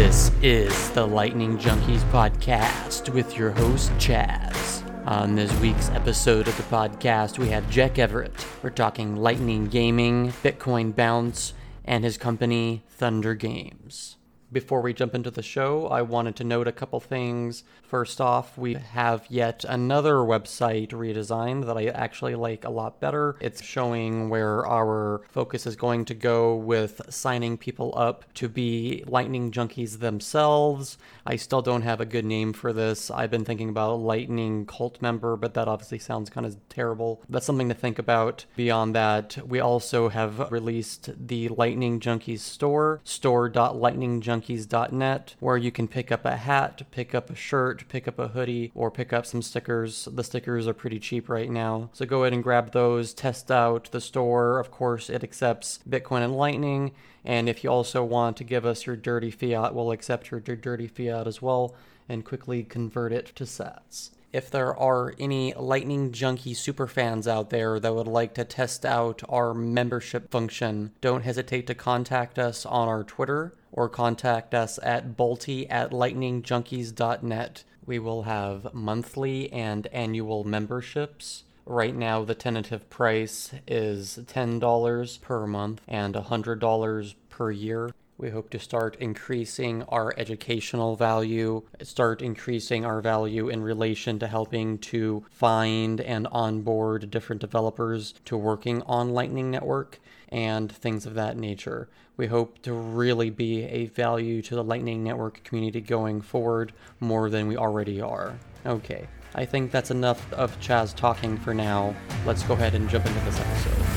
This is the Lightning Junkies podcast with your host, Chaz. On this week's episode of the podcast, we have Jack Everett. We're talking Lightning Gaming, Bitcoin Bounce, and his company, Thunder Games. Before we jump into the show, I wanted to note a couple things. First off, we have yet another website redesign that I actually like a lot better. It's showing where our focus is going to go with signing people up to be Lightning Junkies themselves. I still don't have a good name for this. I've been thinking about Lightning Cult Member, but that obviously sounds kind of terrible. That's something to think about. Beyond that, we also have released the Lightning Junkies store, store.lightningjunkies.com junkies.net, where you can pick up a hat, pick up a shirt, pick up a hoodie, or pick up some stickers. The stickers are pretty cheap right now. So go ahead and grab those, test out the store. Of course, it accepts Bitcoin and Lightning. And if you also want to give us your dirty fiat, we'll accept your dirty fiat as well and quickly convert it to sats if there are any Lightning Junkie superfans out there that would like to test out our membership function, don't hesitate to contact us on our Twitter or contact us at bolty at lightningjunkies.net. We will have monthly and annual memberships. Right now, the tentative price is $10 per month and $100 per year. We hope to start increasing our educational value, start increasing our value in relation to helping to find and onboard different developers to working on Lightning Network and things of that nature. We hope to really be a value to the Lightning Network community going forward more than we already are. Okay, I think that's enough of Chaz talking for now. Let's go ahead and jump into this episode.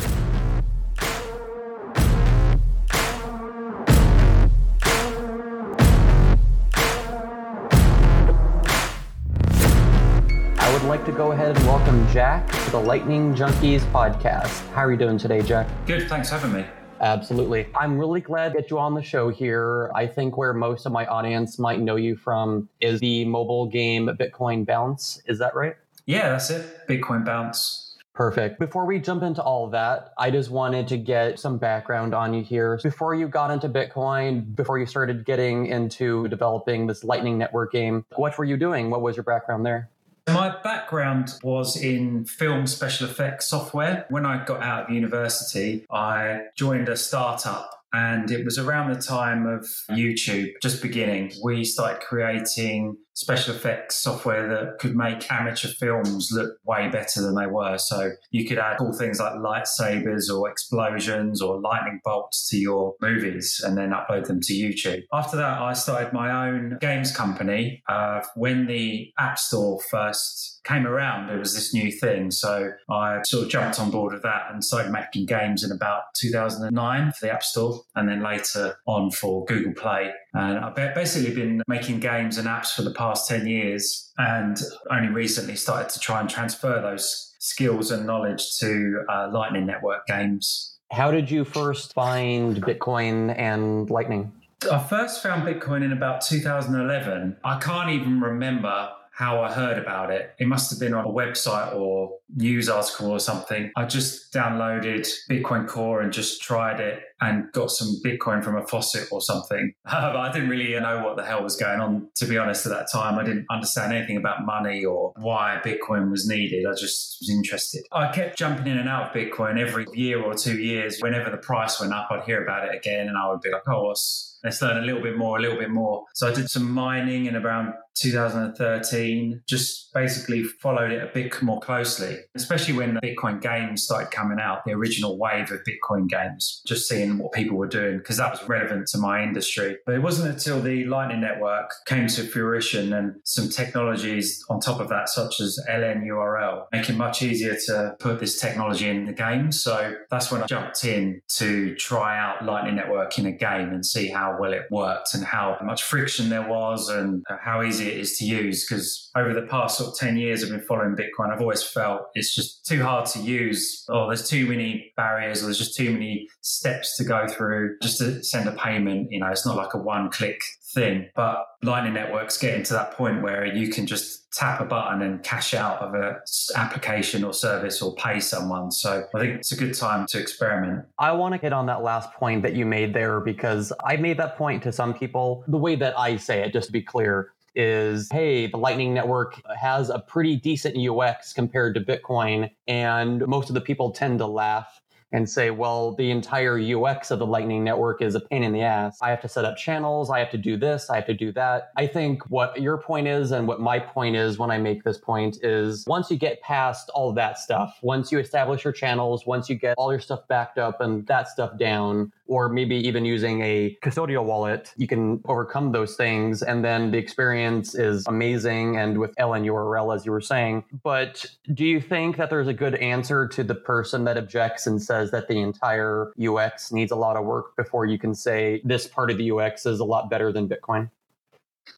The Lightning Junkies podcast. How are you doing today, Jack? Good, thanks for having me. Absolutely. I'm really glad to get you on the show here. I think where most of my audience might know you from is the mobile game Bitcoin Bounce. Is that right? Yeah, that's it. Bitcoin Bounce. Perfect. Before we jump into all of that, I just wanted to get some background on you here. Before you got into Bitcoin, before you started getting into developing this Lightning Network game, what were you doing? What was your background there? My background was in film special effects software. When I got out of university, I joined a startup and it was around the time of YouTube just beginning. We started creating special effects software that could make amateur films look way better than they were. So you could add cool things like lightsabers or explosions or lightning bolts to your movies and then upload them to YouTube. After that, I started my own games company. Uh, when the App Store first came around, it was this new thing. So I sort of jumped on board with that and started making games in about 2009 for the App Store and then later on for Google Play. And I've basically been making games and apps for the past 10 years and only recently started to try and transfer those skills and knowledge to uh, Lightning Network games. How did you first find Bitcoin and Lightning? I first found Bitcoin in about 2011. I can't even remember how I heard about it. It must have been on a website or news article or something. I just downloaded Bitcoin Core and just tried it and got some Bitcoin from a faucet or something. but I didn't really know what the hell was going on, to be honest, at that time. I didn't understand anything about money or why Bitcoin was needed. I just was interested. I kept jumping in and out of Bitcoin every year or two years. Whenever the price went up, I'd hear about it again and I would be like, oh, what's let's learn a little bit more, a little bit more. So I did some mining in around 2013, just basically followed it a bit more closely, especially when the Bitcoin games started coming out, the original wave of Bitcoin games, just seeing what people were doing, because that was relevant to my industry. But it wasn't until the Lightning Network came to fruition and some technologies on top of that, such as LNURL, make it much easier to put this technology in the game. So that's when I jumped in to try out Lightning Network in a game and see how well it worked and how much friction there was and how easy it is to use because over the past sort of 10 years I've been following Bitcoin, I've always felt it's just too hard to use, or there's too many barriers, or there's just too many steps to go through just to send a payment. You know, it's not like a one click thing. But Lightning Network's getting to that point where you can just tap a button and cash out of an application or service or pay someone. So I think it's a good time to experiment. I want to hit on that last point that you made there because I made that point to some people. The way that I say it, just to be clear, is hey, the Lightning Network has a pretty decent UX compared to Bitcoin. And most of the people tend to laugh and say, well, the entire UX of the Lightning Network is a pain in the ass. I have to set up channels. I have to do this. I have to do that. I think what your point is and what my point is when I make this point is once you get past all that stuff, once you establish your channels, once you get all your stuff backed up and that stuff down, or maybe even using a custodial wallet, you can overcome those things. And then the experience is amazing. And with LNURL, as you were saying. But do you think that there's a good answer to the person that objects and says that the entire UX needs a lot of work before you can say this part of the UX is a lot better than Bitcoin?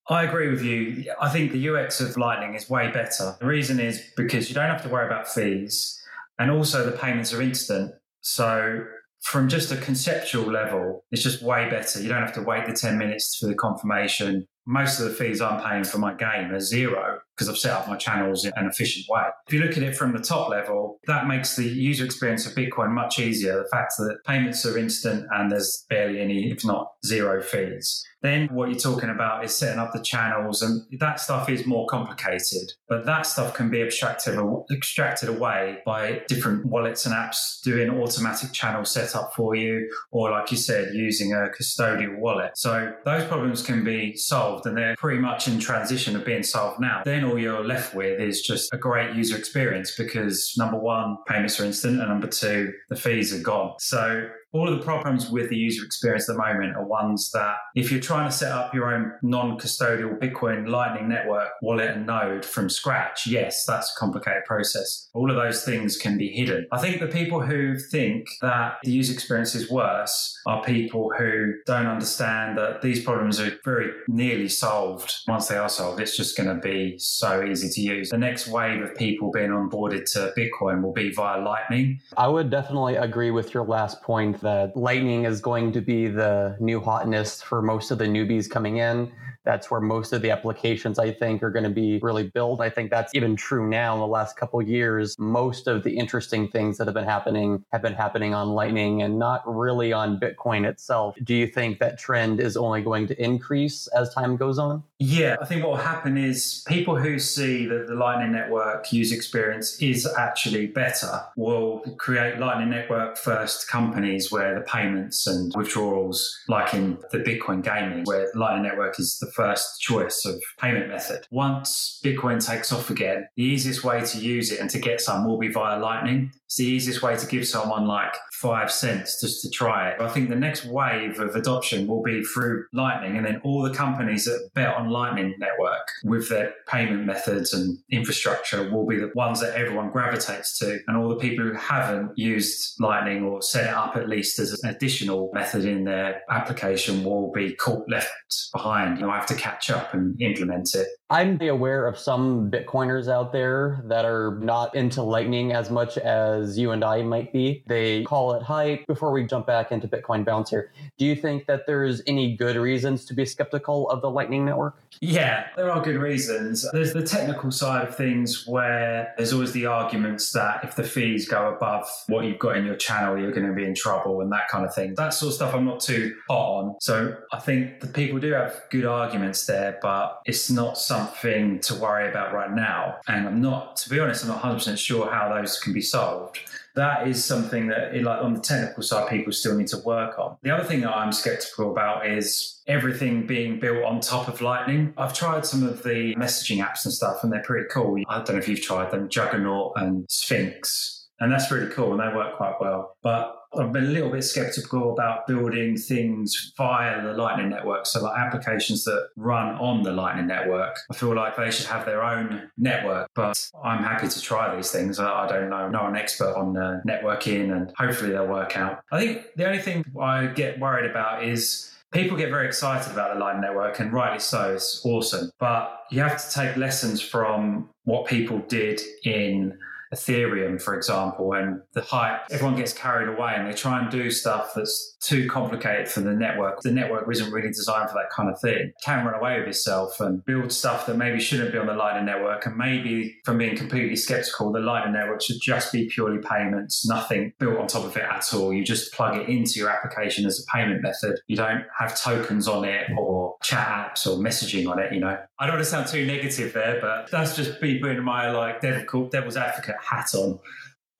I agree with you. I think the UX of Lightning is way better. The reason is because you don't have to worry about fees and also the payments are instant. So from just a conceptual level, it's just way better. You don't have to wait the 10 minutes for the confirmation. Most of the fees I'm paying for my game are zero because I've set up my channels in an efficient way. If you look at it from the top level, that makes the user experience of Bitcoin much easier. The fact that payments are instant and there's barely any, if not zero fees. Then what you're talking about is setting up the channels, and that stuff is more complicated. But that stuff can be abstracted extracted away by different wallets and apps doing automatic channel setup for you, or like you said, using a custodial wallet. So those problems can be solved, and they're pretty much in transition of being solved now. Then all you're left with is just a great user experience because number one, payments are instant, and number two, the fees are gone. So all of the problems with the user experience at the moment are ones that if you're trying to set up your own non-custodial Bitcoin Lightning Network wallet and node from scratch, yes, that's a complicated process. All of those things can be hidden. I think the people who think that the user experience is worse are people who don't understand that these problems are very nearly solved. Once they are solved, it's just going to be so easy to use. The next wave of people being onboarded to Bitcoin will be via Lightning. I would definitely agree with your last point that Lightning is going to be the new hotness for most of the newbies coming in. That's where most of the applications I think are going to be really built. I think that's even true now in the last couple years. Most of the interesting things that have been happening have been happening on Lightning and not really on Bitcoin itself. Do you think that trend is only going to increase as time goes on? Yeah, I think what will happen is people who see that the Lightning Network user experience is actually better will create Lightning Network first companies where the payments and withdrawals, like in the Bitcoin gaming, where Lightning Network is the first choice of payment method. Once Bitcoin takes off again, the easiest way to use it and to get some will be via Lightning. It's the easiest way to give someone like five cents just to try it. I think the next wave of adoption will be through Lightning, and then all the companies that bet on Lightning Network with their payment methods and infrastructure will be the ones that everyone gravitates to. And all the people who haven't used Lightning or set it up at least as an additional method in their application will be caught left behind. Know, have to catch up and implement it. I'm aware of some Bitcoiners out there that are not into Lightning as much as you and I might be. They call it hype. Before we jump back into Bitcoin bounce here, do you think that there's any good reasons to be skeptical of the Lightning Network? Yeah, there are good reasons. There's the technical side of things where there's always the arguments that if the fees go above what you've got in your channel, you're going to be in trouble and that kind of thing. That sort of stuff I'm not too hot on. So I think the people do have good arguments there, but it's not something to worry about right now. And I'm not, to be honest, I'm not 100% sure how those can be solved. That is something that, like on the technical side, people still need to work on. The other thing that I'm skeptical about is everything being built on top of Lightning. I've tried some of the messaging apps and stuff, and they're pretty cool. I don't know if you've tried them, Juggernaut and Sphinx, and that's really cool, and they work quite well. But I've been a little bit skeptical about building things via the Lightning Network. So, like applications that run on the Lightning Network, I feel like they should have their own network. But I'm happy to try these things. I don't know, I'm not an expert on uh, networking, and hopefully they'll work out. I think the only thing I get worried about is people get very excited about the Lightning Network, and rightly so. It's awesome. But you have to take lessons from what people did in Ethereum, for example, and the hype, everyone gets carried away and they try and do stuff that's too complicated for the network. The network isn't really designed for that kind of thing. Can run away with yourself and build stuff that maybe shouldn't be on the Lightning Network. And maybe from being completely skeptical, the Lightning Network should just be purely payments, nothing built on top of it at all. You just plug it into your application as a payment method. You don't have tokens on it or chat apps or messaging on it, you know. I don't want to sound too negative there, but that's just me putting my like devil's advocate hat on.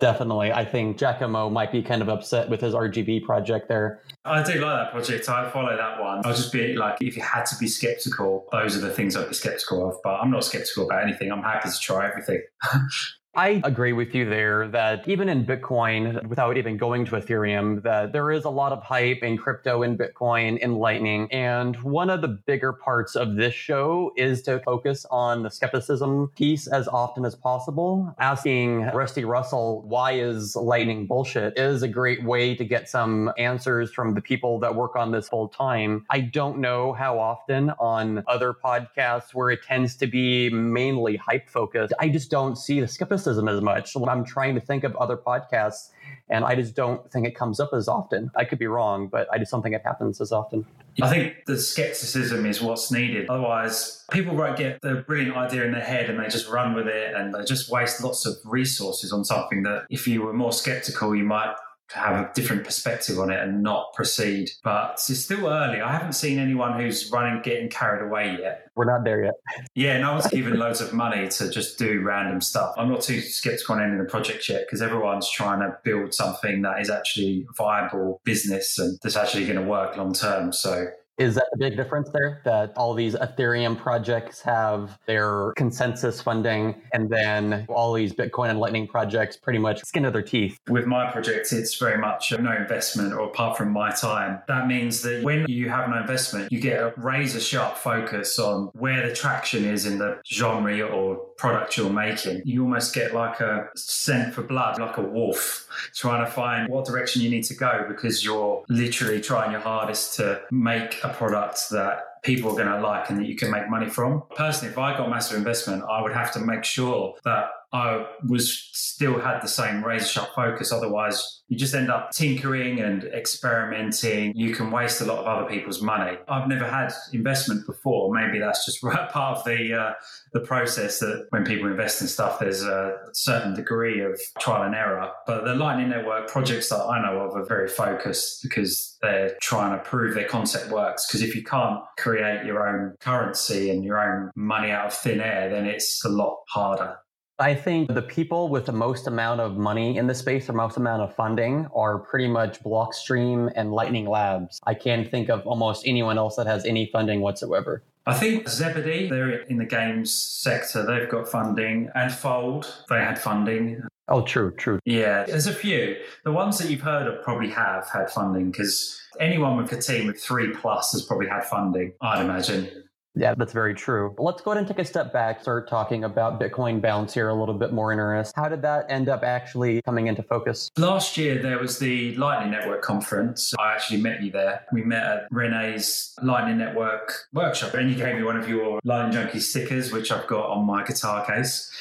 Definitely. I think Giacomo might be kind of upset with his RGB project there. I do like that project. I follow that one. I'll just be like, if you had to be skeptical, those are the things I'd be skeptical of. But I'm not skeptical about anything. I'm happy to try everything. I agree with you there that even in Bitcoin, without even going to Ethereum, that there is a lot of hype in crypto in Bitcoin in Lightning. And one of the bigger parts of this show is to focus on the skepticism piece as often as possible. Asking Rusty Russell, why is Lightning bullshit, is a great way to get some answers from the people that work on this full time. I don't know how often on other podcasts where it tends to be mainly hype focused, I just don't see the skepticism criticism as much. When I'm trying to think of other podcasts and I just don't think it comes up as often. I could be wrong, but I just don't think it happens as often. I think the skepticism is what's needed. Otherwise, people might get the brilliant idea in their head and they just run with it and they just waste lots of resources on something that if you were more skeptical, you might have a different perspective on it and not proceed. But it's still early. I haven't seen anyone who's running, getting carried away yet. We're not there yet. Yeah, no one's given loads of money to just do random stuff. I'm not too skeptical on any of the projects yet because everyone's trying to build something that is actually viable business and that's actually going to work long term. So is that the big difference there? That all these Ethereum projects have their consensus funding, and then all these Bitcoin and Lightning projects pretty much skin of their teeth. With my project, it's very much no investment, or apart from my time. That means that when you have no investment, you get a razor sharp focus on where the traction is in the genre or product you're making. You almost get like a scent for blood, like a wolf, trying to find what direction you need to go because you're literally trying your hardest to make a product that people are going to like and that you can make money from. Personally, if I got massive investment, I would have to make sure that I was still had the same razor sharp focus. Otherwise, you just end up tinkering and experimenting. You can waste a lot of other people's money. I've never had investment before. Maybe that's just part of the uh, the process that when people invest in stuff, there's a certain degree of trial and error. But the Lightning Network projects that I know of are very focused because they're trying to prove their concept works. Because if you can't create your own currency and your own money out of thin air, then it's a lot harder. I think the people with the most amount of money in the space or most amount of funding are pretty much Blockstream and Lightning Labs. I can't think of almost anyone else that has any funding whatsoever. I think Zebedee, they're in the games sector, they've got funding, and Fold, they had funding. Oh, true, true. Yeah, there's a few. The ones that you've heard of probably have had funding because anyone with a team of three plus has probably had funding, I'd imagine. Yeah, that's very true. Let's go ahead and take a step back, start talking about Bitcoin Bounce here a little bit more in earnest. How did that end up actually coming into focus? Last year, there was the Lightning Network conference. I actually met you there. We met at Rene's Lightning Network workshop, and you gave me one of your Lightning Junkie stickers, which I've got on my guitar case.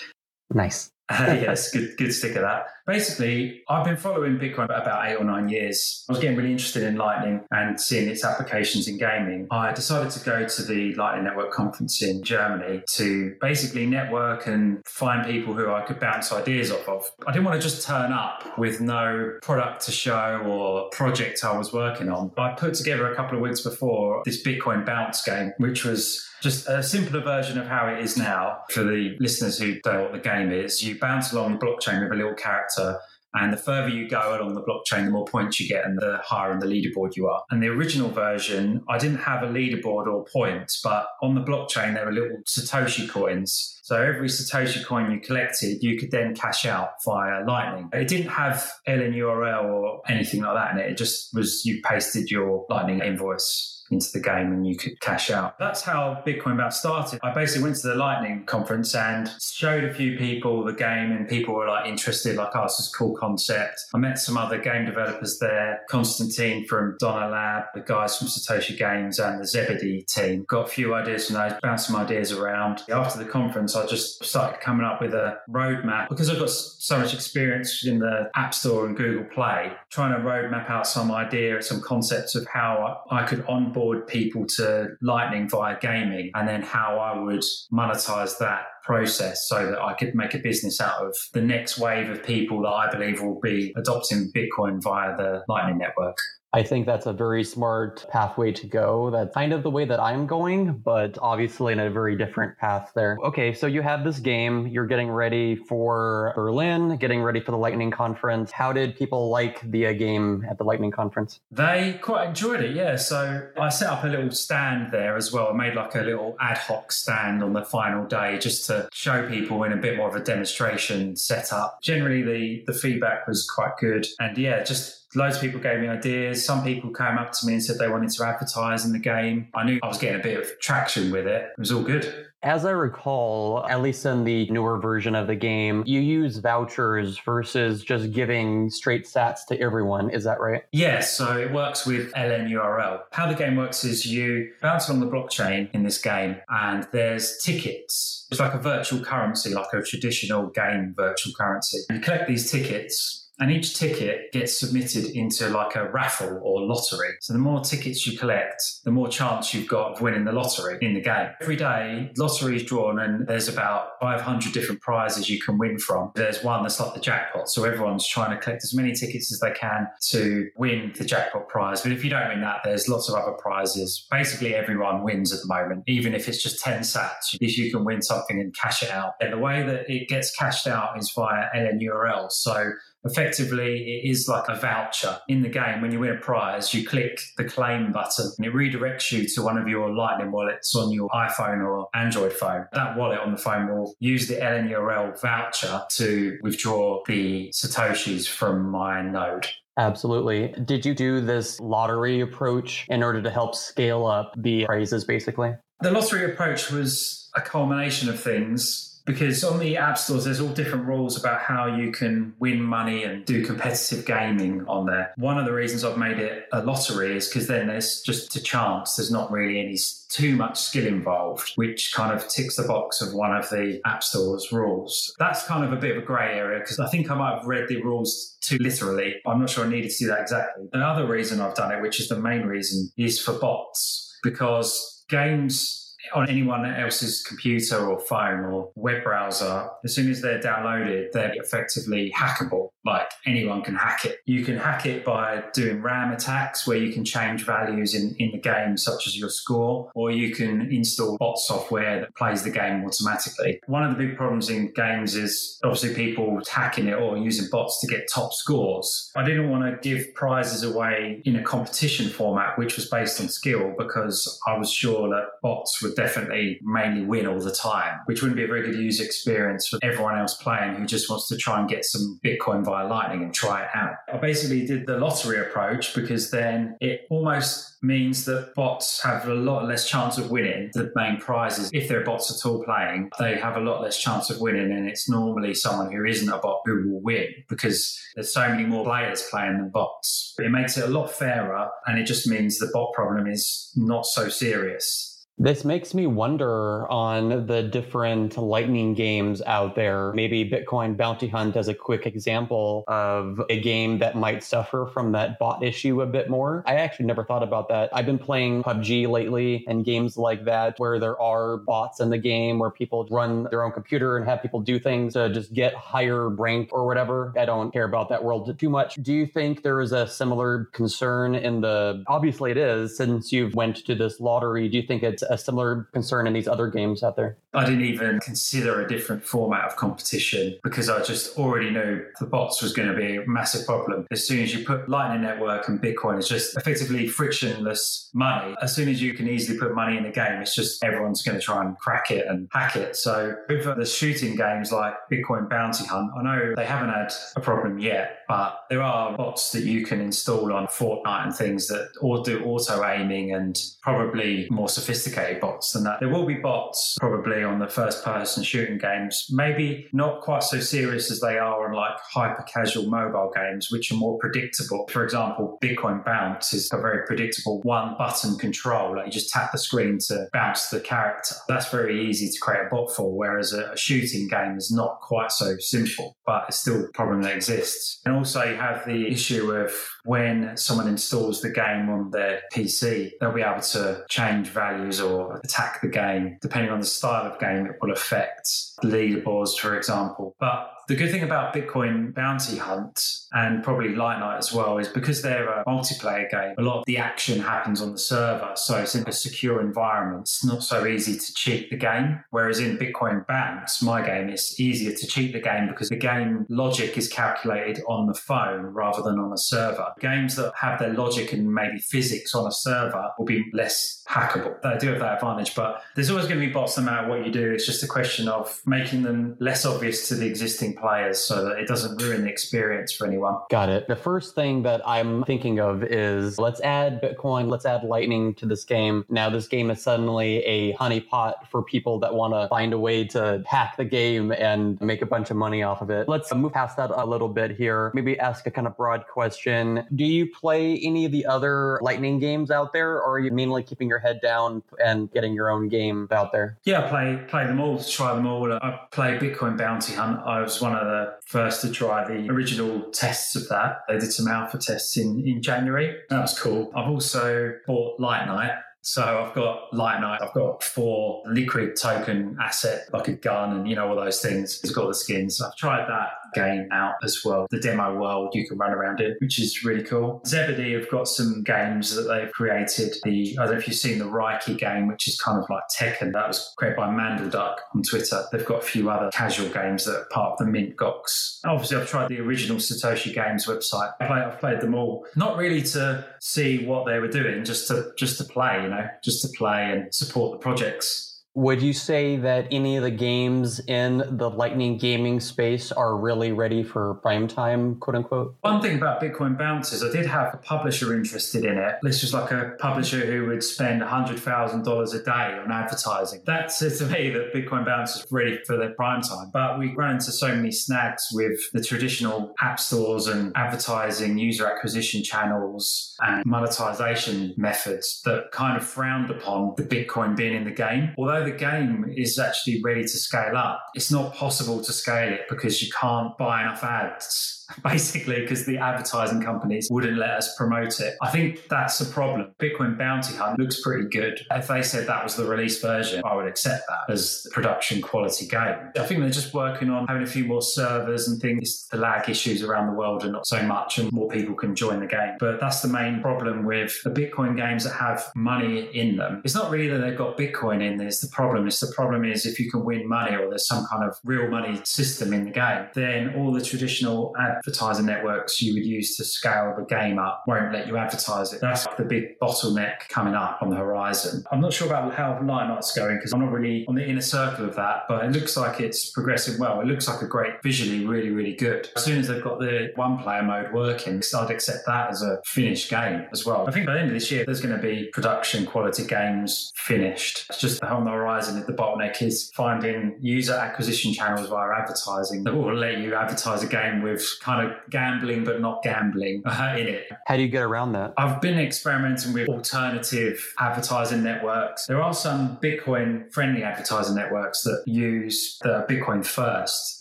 Nice. yes, good, good stick of that. Basically, I've been following Bitcoin about eight or nine years. I was getting really interested in Lightning and seeing its applications in gaming. I decided to go to the Lightning Network conference in Germany to basically network and find people who I could bounce ideas off of. I didn't want to just turn up with no product to show or project I was working on. I put together a couple of weeks before this Bitcoin bounce game, which was just a simpler version of how it is now. For the listeners who don't know what the game is, you bounce along the blockchain with a little character. And the further you go along the blockchain, the more points you get and the higher on the leaderboard you are. And the original version, I didn't have a leaderboard or points, but on the blockchain, there were little Satoshi coins So every Satoshi coin you collected, you could then cash out via Lightning. It didn't have LNURL or anything like that in it. It just was you pasted your Lightning invoice into the game and you could cash out. That's how Bitcoin Bounce started. I basically went to the Lightning conference and showed a few people the game and people were like interested, like, oh, this is cool concept. I met some other game developers there, Constantine from Donner Lab, the guys from Satoshi Games and the Zebedee team. Got a few ideas from those, bounced some ideas around. After the conference, I just started coming up with a roadmap because I've got so much experience in the App Store and Google Play, trying to roadmap out some idea, some concepts of how I could onboard people to Lightning via gaming and then how I would monetize that process so that I could make a business out of the next wave of people that I believe will be adopting Bitcoin via the Lightning Network. I think that's a very smart pathway to go. That's kind of the way that I'm going, but obviously in a very different path there. Okay, so you have this game, you're getting ready for Berlin, getting ready for the Lightning Conference. How did people like the uh, game at the Lightning Conference? They quite enjoyed it, yeah. So I set up a little stand there as well. I made like a little ad hoc stand on the final day just to show people in a bit more of a demonstration setup. Generally, the, the feedback was quite good. And yeah, just loads of people gave me ideas. Some people came up to me and said they wanted to advertise in the game. I knew I was getting a bit of traction with it. It was all good. As I recall, at least in the newer version of the game, you use vouchers versus just giving straight sats to everyone. Is that right? Yes. So it works with LNURL. How the game works is you bounce along the blockchain in this game, and there's tickets. It's like a virtual currency, like a traditional game virtual currency. You collect these tickets and each ticket gets submitted into like a raffle or lottery. So the more tickets you collect, the more chance you've got of winning the lottery in the game. Every day, lottery is drawn and there's about 500 different prizes you can win from. There's one that's like the jackpot. So everyone's trying to collect as many tickets as they can to win the jackpot prize. But if you don't win that, there's lots of other prizes. Basically, everyone wins at the moment, even if it's just 10 sats. If you can win something and cash it out. And the way that it gets cashed out is via LNURL. So effectively it is like a voucher. In the game when you win a prize you click the claim button. And it redirects you to one of your lightning wallets on your iphone or android phone. That wallet on the phone will use the lnurl voucher to withdraw the satoshis from my node. Absolutely. Did you do this lottery approach in order to help scale up the prizes, basically? The lottery approach was a culmination of things because on the app stores there's all different rules about how you can win money and do competitive gaming on there. One of the reasons i've made it a lottery is because then there's just a chance there's not really any too much skill involved which kind of ticks the box of one of the app stores rules. That's kind of a bit of a grey area because i think i might have read the rules too literally. I'm not sure i needed to do that exactly. The other reason i've done it which is the main reason is for bots. Because games on anyone else's computer or phone or web browser, as soon as they're downloaded, they're effectively hackable. Like anyone can hack it. You can hack it by doing RAM attacks where you can change values in, in the game, such as your score, or you can install bot software that plays the game automatically. One of the big problems in games is obviously people hacking it or using bots to get top scores. I didn't want to give prizes away in a competition format, which was based on skill, because I was sure that bots would definitely mainly win all the time, which wouldn't be a very good user experience for everyone else playing who just wants to try and get some Bitcoin via Lightning and try it out. I basically did the lottery approach because then it almost means that bots have a lot less chance of winning the main prizes. If they're bots at all playing, they have a lot less chance of winning, and it's normally someone who isn't a bot who will win because there's so many more players playing than bots. It makes it a lot fairer, and it just means the bot problem is not so serious. This makes me wonder on the different Lightning games out there. Maybe Bitcoin Bounty Hunt as a quick example of a game that might suffer from that bot issue a bit more. I actually never thought about that. I've been playing PUBG lately and games like that where there are bots in the game where people run their own computer and have people do things to just get higher rank or whatever. I don't care about that world too much. Do you think there is a similar concern in the obviously it is since you've went to this lottery, do you think it's a similar concern in these other games out there? I didn't even consider a different format of competition because I just already knew the bots was going to be a massive problem. As soon as you put Lightning Network and Bitcoin, it's just effectively frictionless money. As soon as you can easily put money in the game, it's just everyone's going to try and crack it and hack it. So with the shooting games like Bitcoin Bounty Hunt, I know they haven't had a problem yet, but there are bots that you can install on Fortnite and things that all do auto aiming and probably more sophisticated bots than that. There will be bots probably on the first person shooting games, maybe not quite so serious as they are on like hyper casual mobile games, which are more predictable. For example, Bitcoin Bounce is a very predictable one button control. Like you just tap the screen to bounce the character. That's very easy to create a bot for, whereas a, shooting game is not quite so simple, but it's still a problem that exists. And also you have the issue of when someone installs the game on their PC, they'll be able to change values or attack the game. Depending on the style of game, it will affect leaderboards, for example. But the good thing about Bitcoin Bounty Hunt and probably Lightnite as well is because they're a multiplayer game, a lot of the action happens on the server. So it's in a secure environment. It's not so easy to cheat the game. Whereas in Bitcoin Bounce, my game, it's easier to cheat the game because the game logic is calculated on the phone rather than on a server. Games that have their logic and maybe physics on a server will be less hackable. They do have that advantage, but there's always going to be bots no matter what you do. It's just a question of making them less obvious to the existing players so that it doesn't ruin the experience for anyone. Got it. The first thing that I'm thinking of is let's add Bitcoin, let's add Lightning to this game. Now, this game is suddenly a honeypot for people that want to find a way to hack the game and make a bunch of money off of it. Let's move past that a little bit here. Maybe ask a kind of broad question. Do you play any of the other Lightning games out there, or are you mainly keeping your head down and getting your own game out there? Yeah, I play play them all, try them all. I play Bitcoin Bounty Hunt. I was one of the first to try the original tests of that. They did some alpha tests in, in January. That was cool. I've also bought Lightnite. So I've got Lightnite, I've got four liquid token asset, like a gun and you know, all those things. It's got the skins. I've tried that game out as well. The demo world, you can run around it, which is really cool. Zebedee have got some games that they've created. The I don't know if you've seen the Reiki game, which is kind of like Tekken. That was created by Mandelduck on Twitter. They've got a few other casual games that are part of the Mint Gox. Obviously, I've tried the original Satoshi Games website. I've I've played them all, not really to see what they were doing, just to just to play, you know, just to play and support the projects. Would you say that any of the games in the Lightning gaming space are really ready for prime time, quote unquote? One thing about Bitcoin Bouncers, I did have a publisher interested in it. This was like a publisher who would spend $100,000 a day on advertising. That says to me that Bitcoin Bouncers is ready for their prime time. But we ran into so many snags with the traditional app stores and advertising, user acquisition channels, and monetization methods that kind of frowned upon the Bitcoin being in the game. Although the game is actually ready to scale up, it's not possible to scale it because you can't buy enough ads basically because the advertising companies wouldn't let us promote it. I think that's a problem. Bitcoin Bounty Hunt looks pretty good. If they said that was the release version, I would accept that as production quality game. I think they're just working on having a few more servers and things. The lag issues around the world are not so much and more people can join the game. But that's the main problem with the Bitcoin games that have money in them. It's not really that they've got Bitcoin in there's the problem. It's the problem is if you can win money or there's some kind of real money system in the game, then all the traditional ad advertising networks you would use to scale the game up won't let you advertise it. That's the big bottleneck coming up on the horizon. I'm not sure about how Night's going because I'm not really on the inner circle of that, but it looks like it's progressing well. It looks like a great, visually really, really good. As soon as they've got the one player mode working, I'd accept that as a finished game as well. I think by the end of this year, there's going to be production quality games finished. It's just on the horizon, the bottleneck is finding user acquisition channels via advertising that will let you advertise a game with kind of gambling but not gambling uh, in it. How do you get around that? I've been experimenting with alternative advertising networks. There are some Bitcoin friendly advertising networks that use the Bitcoin first.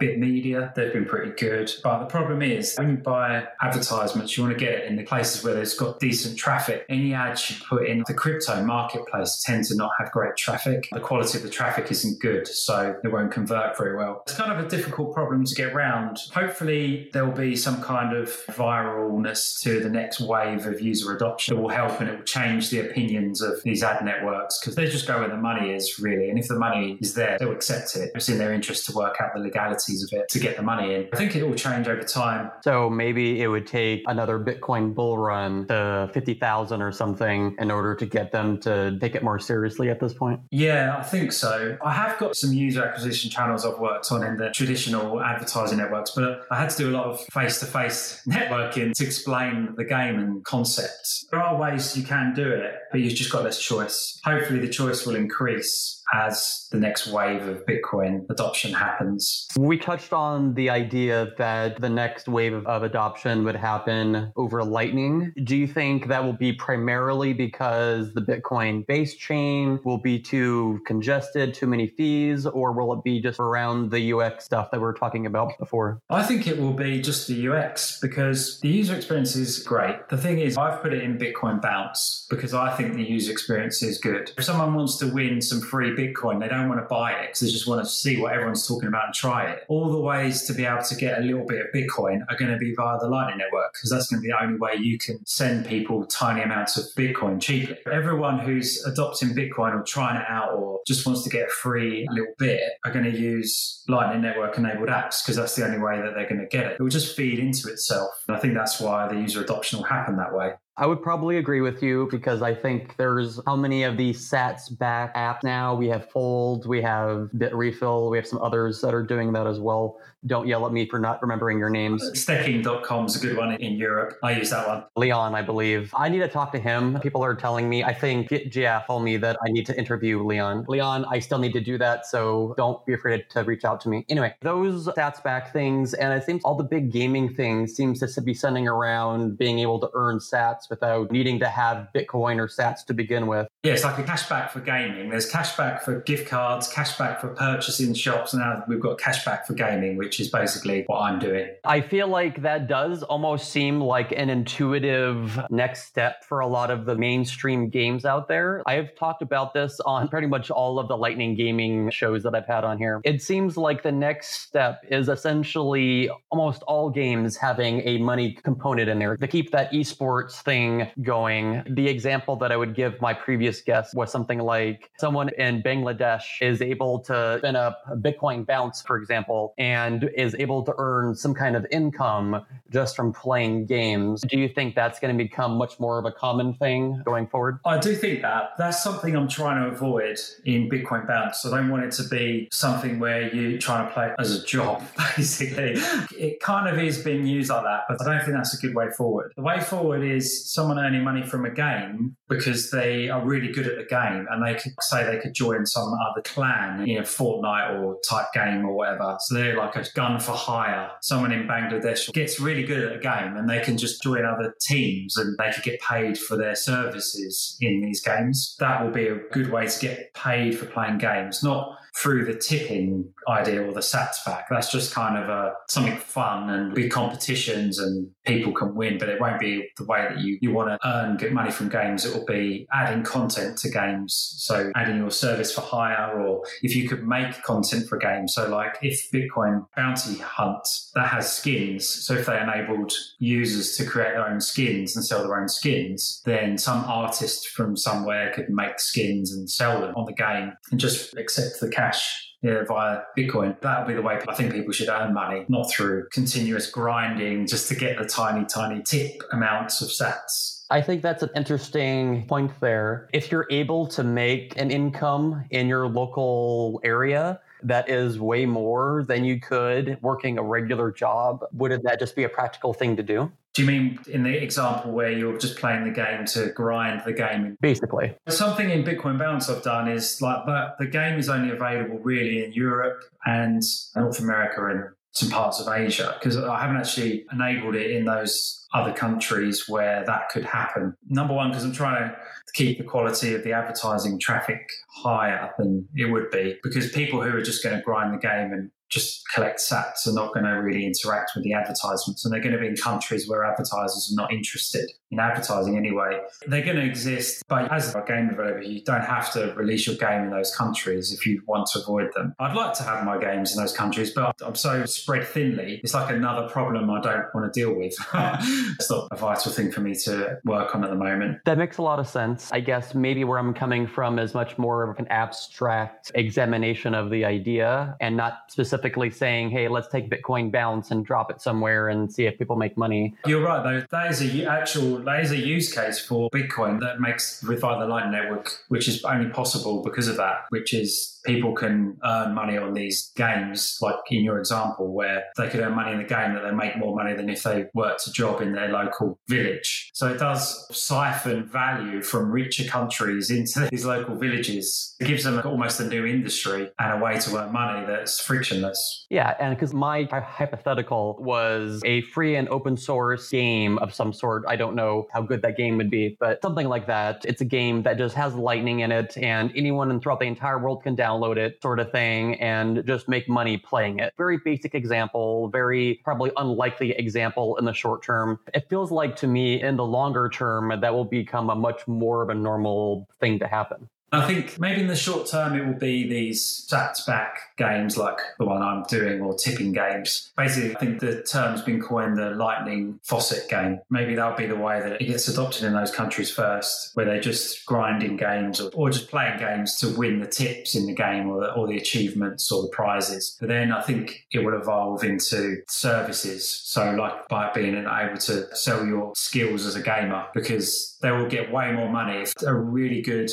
Bitmedia, they've been pretty good. But the problem is when you buy advertisements, you want to get it in the places where there's got decent traffic. Any ads you put in the crypto marketplace tend to not have great traffic. The quality of the traffic isn't good, so it won't convert very well. It's kind of a difficult problem to get around. Hopefully, there will be some kind of viralness to the next wave of user adoption that will help and it will change the opinions of these ad networks because they just go where the money is, really. And if the money is there, they'll accept it. It's in their interest to work out the legalities of it to get the money in. I think it will change over time. So maybe it would take another Bitcoin bull run to 50,000 or something in order to get them to take it more seriously at this point? Yeah, I think so. I have got some user acquisition channels I've worked on in the traditional advertising networks, but I had to do a lot of face to face networking to explain the game and concepts. There are ways you can do it, but you've just got less choice. Hopefully, the choice will increase as the next wave of Bitcoin adoption happens. We touched on the idea that the next wave of adoption would happen over Lightning. Do you think that will be primarily because the Bitcoin base chain will be too congested, too many fees, or will it be just around the UX stuff that we were talking about before? I think it will be just the UX because the user experience is great. The thing is, I've put it in Bitcoin Bounce because I think the user experience is good. If someone wants to win some free Bitcoin, they don't want to buy it because they just want to see what everyone's talking about and try it. All the ways to be able to get a little bit of Bitcoin are going to be via the Lightning Network because that's going to be the only way you can send people tiny amounts of Bitcoin cheaply. Everyone who's adopting Bitcoin or trying it out or just wants to get a free little bit are going to use Lightning Network enabled apps because that's the only way that they're going to get it. It will just feed into itself. And I think that's why the user adoption will happen that way. I would probably agree with you because I think there's how many of these sats back apps now? We have Fold, we have Bitrefill, we have some others that are doing that as well. Don't yell at me for not remembering your names. Stacking.com is a good one in Europe. I use that one. Leon, I believe. I need to talk to him. People are telling me, I think GF told me that I need to interview Leon. Leon, I still need to do that, so don't be afraid to reach out to me. Anyway, those sats back things, and it seems all the big gaming things seems to be sending around being able to earn sats without needing to have Bitcoin or sats to begin with. Yeah, it's like a cashback for gaming. There's cashback for gift cards, cashback for purchasing shops, and now we've got cashback for gaming, which is basically what I'm doing. I feel like that does almost seem like an intuitive next step for a lot of the mainstream games out there. I've talked about this on pretty much all of the Lightning Gaming shows that I've had on here. It seems like the next step is essentially almost all games having a money component in there to keep that esports thing going. The example that I would give my previous guest was something like someone in Bangladesh is able to spin up a Bitcoin Bounce, for example, and is able to earn some kind of income just from playing games. Do you think that's going to become much more of a common thing going forward? I do think that. That's something I'm trying to avoid in Bitcoin Bounce. I don't want it to be something where you're trying to play as a job, basically. It kind of is being used like that, but I don't think that's a good way forward. The way forward is someone earning money from a game because they are really good at the game and they could say they could join some other clan in a Fortnite or type game or whatever. So they're like a gun for hire. Someone in Bangladesh gets really good at a game and they can just join other teams and they could get paid for their services in these games. That will be a good way to get paid for playing games, not through the tipping idea or the sats back. That's just kind of a something fun and big competitions and people can win, but it won't be the way that you, you want to earn get money from games. It will be adding content to games. So adding your service for hire or if you could make content for games. So like if Bitcoin bounty hunt that has skins. So if they enabled users to create their own skins and sell their own skins, then some artist from somewhere could make skins and sell them on the game and just accept the cash yeah, via Bitcoin. That would be the way I think people should earn money, not through continuous grinding just to get the tiny, tiny tip amounts of sats. I think that's an interesting point there. If you're able to make an income in your local area, that is way more than you could working a regular job. Wouldn't that just be a practical thing to do? Do you mean in the example where you're just playing the game to grind the game? Basically. Something in Bitcoin Bounce I've done is like, but the game is only available really in Europe and North America and some parts of Asia because I haven't actually enabled it in those other countries where that could happen. Number one, because I'm trying to keep the quality of the advertising traffic higher than it would be, because people who are just going to grind the game and just collect sats are not going to really interact with the advertisements and they're going to be in countries where advertisers are not interested in advertising anyway. They're going to exist, but as a game developer, you don't have to release your game in those countries if you want to avoid them. I'd like to have my games in those countries, but I'm so spread thinly. It's like another problem I don't want to deal with. it's not a vital thing for me to work on at the moment. That makes a lot of sense. I guess maybe where I'm coming from is much more of an abstract examination of the idea and not specifically saying, hey, let's take Bitcoin bounce and drop it somewhere and see if people make money. You're right, though. That is a actual that is a use case for Bitcoin that makes with the Lightning Network, which is only possible because of that, which is people can earn money on these games, like in your example, where they could earn money in the game that they make more money than if they worked a job in their local village. So it does siphon value from richer countries into these local villages. It gives them almost a new industry and a way to earn money that's frictionless. Yeah, and because my hypothetical was a free and open source game of some sort. I don't know how good that game would be, but something like that. It's a game that just has lightning in it, and anyone throughout the entire world can download download it sort of thing and just make money playing it. Very basic example, very probably unlikely example in the short term. It feels like to me in the longer term that will become a much more of a normal thing to happen. I think maybe in the short term it will be these sat back games like the one I'm doing or tipping games. Basically, I think the term's been coined the lightning faucet game. Maybe that'll be the way that it gets adopted in those countries first, where they're just grinding games or, or just playing games to win the tips in the game or the, or the achievements or the prizes. But then I think it will evolve into services. So like by being able to sell your skills as a gamer because they will get way more money if a really good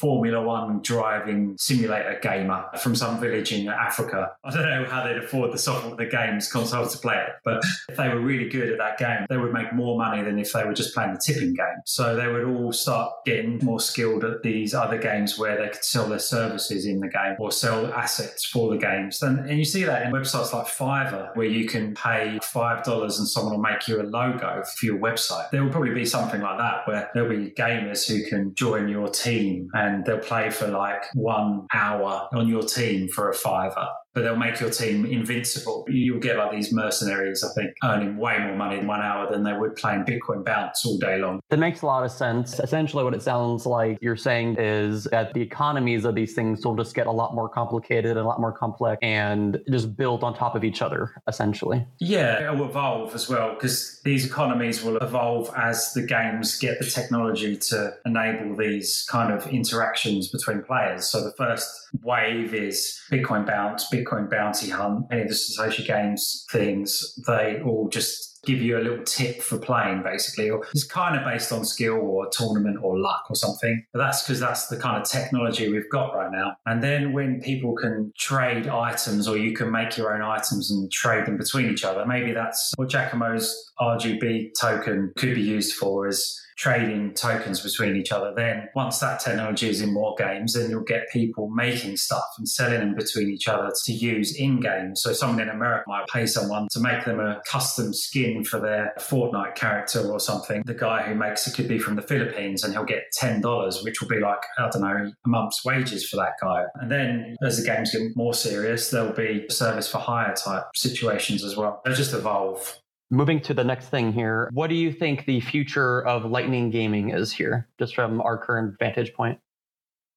Formula One driving simulator gamer from some village in Africa. I don't know how they'd afford the software, the games console to play it, but if they were really good at that game, they would make more money than if they were just playing the tipping game. So they would all start getting more skilled at these other games where they could sell their services in the game or sell assets for the games. And, and you see that in websites like Fiverr, where you can pay $5 and someone will make you a logo for your website. There will probably be something like that where there'll be gamers who can join your team and and they'll play for like one hour on your team for a fiver but they'll make your team invincible. You'll get like these mercenaries, I think, earning way more money in one hour than they would playing Bitcoin bounce all day long. That makes a lot of sense. Essentially, what it sounds like you're saying is that the economies of these things will just get a lot more complicated and a lot more complex and just built on top of each other, essentially. Yeah, it will evolve as well because these economies will evolve as the games get the technology to enable these kind of interactions between players. So the first wave is Bitcoin bounce, Bitcoin Bitcoin bounty Hunt, any of the social games things, they all just give you a little tip for playing basically. Or it's kind of based on skill or tournament or luck or something. But that's because that's the kind of technology we've got right now. And then when people can trade items or you can make your own items and trade them between each other maybe that's what Giacomo's RGB token could be used for is trading tokens between each other. Then once that technology is in more games, then you'll get people making stuff and selling them between each other to use in games. So someone in America might pay someone to make them a custom skin for their Fortnite character or something. The guy who makes it could be from the Philippines and he'll get $10, which will be like, I don't know, a month's wages for that guy. And then as the games get more serious, there'll be service for hire type situations as well. They'll just evolve. Moving to the next thing here, what do you think the future of Lightning gaming is here, just from our current vantage point?